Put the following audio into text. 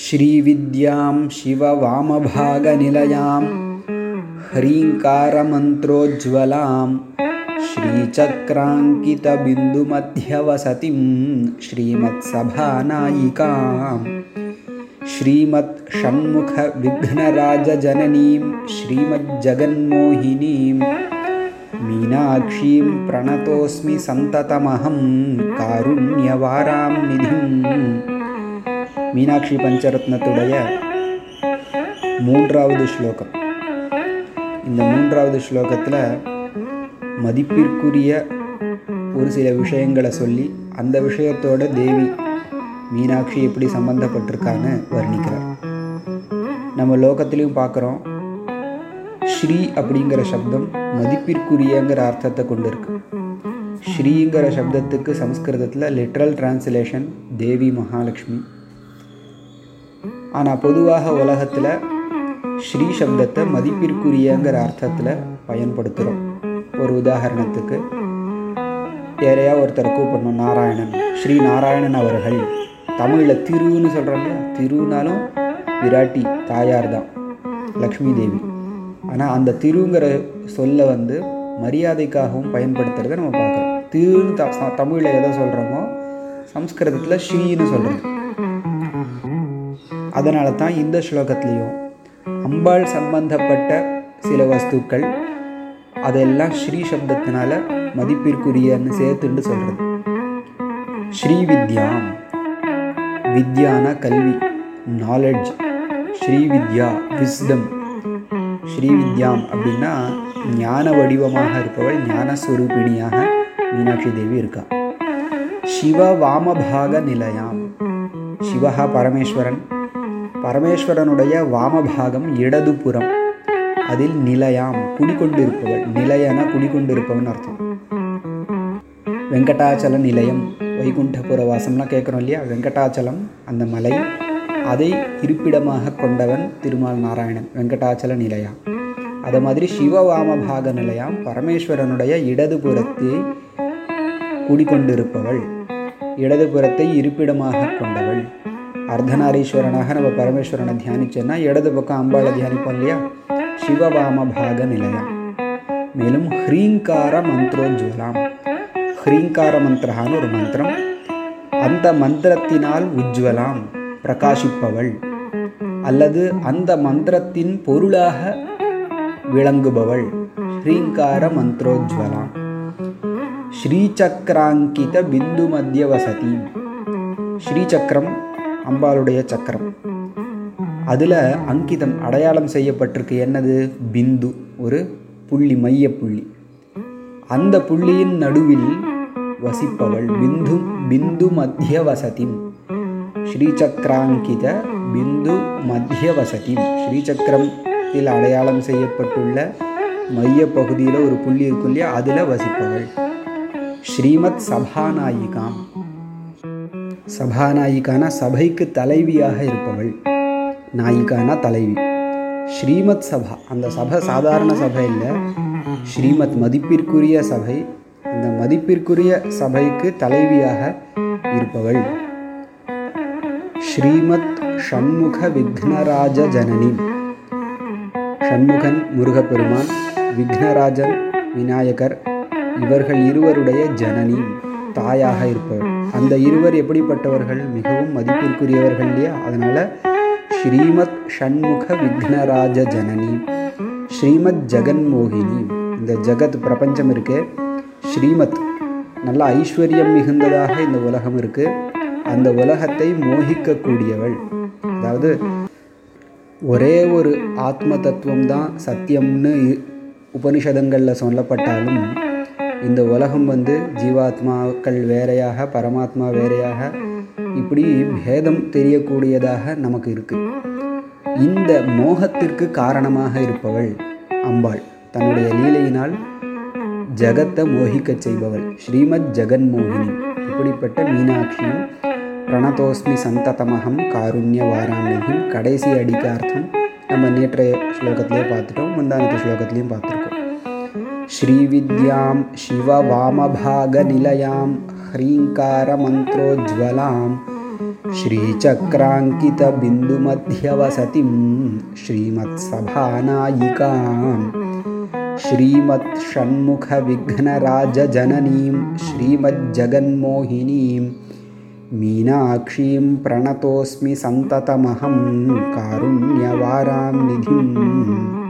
श्रीविद्यां शिववामभागनिलयां ह्रीङ्कारमन्त्रोज्ज्वलां श्रीचक्राङ्कितबिन्दुमध्यवसतिं श्रीमत्सभानायिकां श्रीमत्षण्मुखविघ्नराजजननीं श्रीमज्जगन्मोहिनीं मीनाक्षीं प्रणतोऽस्मि सन्ततमहं कारुण्यवारां निधिम्। மீனாட்சி பஞ்சரத்னத்துடைய மூன்றாவது ஸ்லோகம். இந்த மூன்றாவது ஸ்லோகத்தில் மதிப்பிற்குரிய ஒரு சில விஷயங்களை சொல்லி அந்த விஷயத்தோட தேவி மீனாட்சி எப்படி சம்பந்தப்பட்டிருக்கான்னு வர்ணிக்கிறார். நம்ம லோகத்திலையும் பார்க்குறோம். ஸ்ரீ அப்படிங்கிற சப்தம் மதிப்பிற்குரியங்கிற அர்த்தத்தை கொண்டு இருக்கு ஸ்ரீங்கிற சப்தத்துக்கு சம்ஸ்கிருதத்தில் லிட்ரல் டிரான்ஸ்லேஷன் தேவி மகாலட்சுமி. ஆனால் பொதுவாக உலகத்தில் ஸ்ரீ சப்தத்தை மதிப்பிற்குரியங்கிற அர்த்தத்தில் பயன்படுத்துகிறோம் ஒரு உதாரணத்துக்கு யாரையா ஒருத்தர் கூப்பிடணும் நாராயணன். ஸ்ரீ நாராயணன் அவர்கள் தமிழில் திருன்னு சொல்கிறாங்க திருனாலும் விராட்டி தாயார் தான் லக்ஷ்மி தேவி. ஆனால் அந்த திருங்கிற சொல்ல வந்து மரியாதைக்காகவும் பயன்படுத்துறதை நம்ம பார்க்குறோம். திருன்னு த தமிழில் எதை சொல்கிறோமோ சம்ஸ்கிருதத்தில் ஸ்ரீன்னு சொல்கிறோம் அதனால தான் இந்த ஸ்லோகத்துலேயும் அம்பாள் சம்பந்தப்பட்ட சில வஸ்துக்கள் அதெல்லாம் ஸ்ரீ சப்தத்தினால மதிப்பிற்குரியன்னு சேர்த்துன்னு சொல்கிறது ஸ்ரீ வித்யாம். வித்யான கல்வி நாலெட்ஜ் ஸ்ரீ வித்யா விஸ்டம் ஸ்ரீ வித்யாம் அப்படின்னா ஞான வடிவமாக இருப்பவள் ஞானஸ்வரூபிணியாக மீனாட்சி தேவி இருக்கா. சிவ வாமபாக நிலையாம். சிவஹா பரமேஸ்வரன். பரமேஸ்வரனுடைய வாமபாகம் இடதுபுறம். அதில் நிலையாம் குடிக்கொண்டிருப்பவள் நிலையன குடிக்கொண்டிருப்பவன் அர்த்தம். வெங்கடாச்சல நிலையம் வைகுண்டபுர வாசம்லாம் கேட்குறோம் இல்லையா? வெங்கடாச்சலம் அந்த மலை அதை இருப்பிடமாக கொண்டவன் திருமால் நாராயணன் வெங்கடாச்சல நிலையாம். அது மாதிரி சிவவாமபாக நிலையாம் பரமேஸ்வரனுடைய இடதுபுறத்தை குடிக்கொண்டிருப்பவள் இடதுபுறத்தை இருப்பிடமாக கொண்டவள். அர்த்தநாரீஸ்வரனாக நம்ம பரமேஸ்வரனை தியானிச்சோன்னா இடது பக்கம் அம்பாளை தியானிப்போம் இல்லையா சிவவாம பாக நிலையம் மேலும் ஹ்ரீங்கார மந்திரோஜ்வலாம் ஹ்ரீங்கார மந்திரகான்னு ஒரு மந்திரம் அந்த மந்திரத்தினால் உஜ்வலாம் பிரகாசிப்பவள் அல்லது அந்த மந்திரத்தின் பொருளாக விளங்குபவள்। ஹ்ரீங்கார மந்திரோஜ்வலாம் ஸ்ரீசக்கராங்கித பிந்து மத்திய வசதி ஸ்ரீசக்கரம் அம்பாளுடைய சக்கரம். அதில் அங்கிதம் அடையாளம் செய்யப்பட்டிருக்கு என்னது? பிந்து ஒரு புள்ளி மைய புள்ளி. அந்த புள்ளியின் நடுவில் வசிப்பவள் பிந்து பிந்து மத்திய வசதி ஸ்ரீசக்கராங்கித பிந்து மத்திய வசதி ஸ்ரீசக்கரத்தில் அடையாளம் செய்யப்பட்டுள்ள மைய பகுதியில் ஒரு புள்ளி இருக்கும் இல்லையா? அதில் வசிப்பவள். ஸ்ரீமத் சபாநாயிகாம் சபாநாயிகானா சபைக்கு தலைவியாக இருப்பவள் நாயிகானா தலைவி. ஸ்ரீமத் சபா அந்த சபை சாதாரண சபை இல்லை. ஸ்ரீமத் மதிப்பிற்குரிய சபை அந்த மதிப்பிற்குரிய சபைக்கு தலைவியாக இருப்பவள் ஸ்ரீமத் ஷண்முக விக்னராஜ ஜனனி. ஷண்முகன் முருகப்பெருமான் விக்னராஜன் விநாயகர் இவர்கள் இருவருடைய ஜனனி தாயாக இருப்பவர் அந்த இருவர் எப்படிப்பட்டவர்கள் மிகவும் மதிப்பிற்குரியவர்கள் இல்லையா? அதனால ஸ்ரீமத் ஷண்முக விக்னராஜ ஜனனி ஸ்ரீமத் ஜெகன்மோகினி இந்த ஜகத் பிரபஞ்சம் இருக்கு. ஸ்ரீமத் நல்ல ஐஸ்வர்யம் மிகுந்ததாக இந்த உலகம் இருக்கு. அந்த உலகத்தை மோகிக்கக்கூடியவள். அதாவது ஒரே ஒரு ஆத்ம தத்துவம் தான் சத்தியம்னு உபனிஷதங்களில் சொல்லப்பட்டாலும் இந்த உலகம் வந்து ஜீவாத்மாக்கள் வேறையாக பரமாத்மா வேறையாக இப்படி பேதம் தெரியக்கூடியதாக நமக்கு இருக்கு. இந்த மோகத்திற்கு காரணமாக இருப்பவள் அம்பாள். தன்னுடைய லீலையினால் ஜகத்தை மோகிக்கச் செய்பவள் ஸ்ரீமத் ஜெகன்மோகினி. இப்படிப்பட்ட மீனாட்சியும் பிரணதோஸ்மி சந்ததமகம் காருண்ய வாராணியும் கடைசி அடிக்க அர்த்தம் நம்ம நேற்றைய ஸ்லோகத்திலே பார்த்துட்டோம் முந்தானத்து ஸ்லோகத்திலையும் பார்த்துருக்கோம். श्रीविद्यां शिववामभागनिलयां ह्रीङ्कारमन्त्रोज्ज्वलां श्रीचक्राङ्कितबिन्दुमध्यवसतिं श्रीमत्सभानायिकां श्रीमत्षण्मुखविघ्नराजजननीं श्रीमज्जगन्मोहिनीं मीनाक्षीं प्रणतोऽस्मि सन्ततमहं कारुण्यवारां निधिम्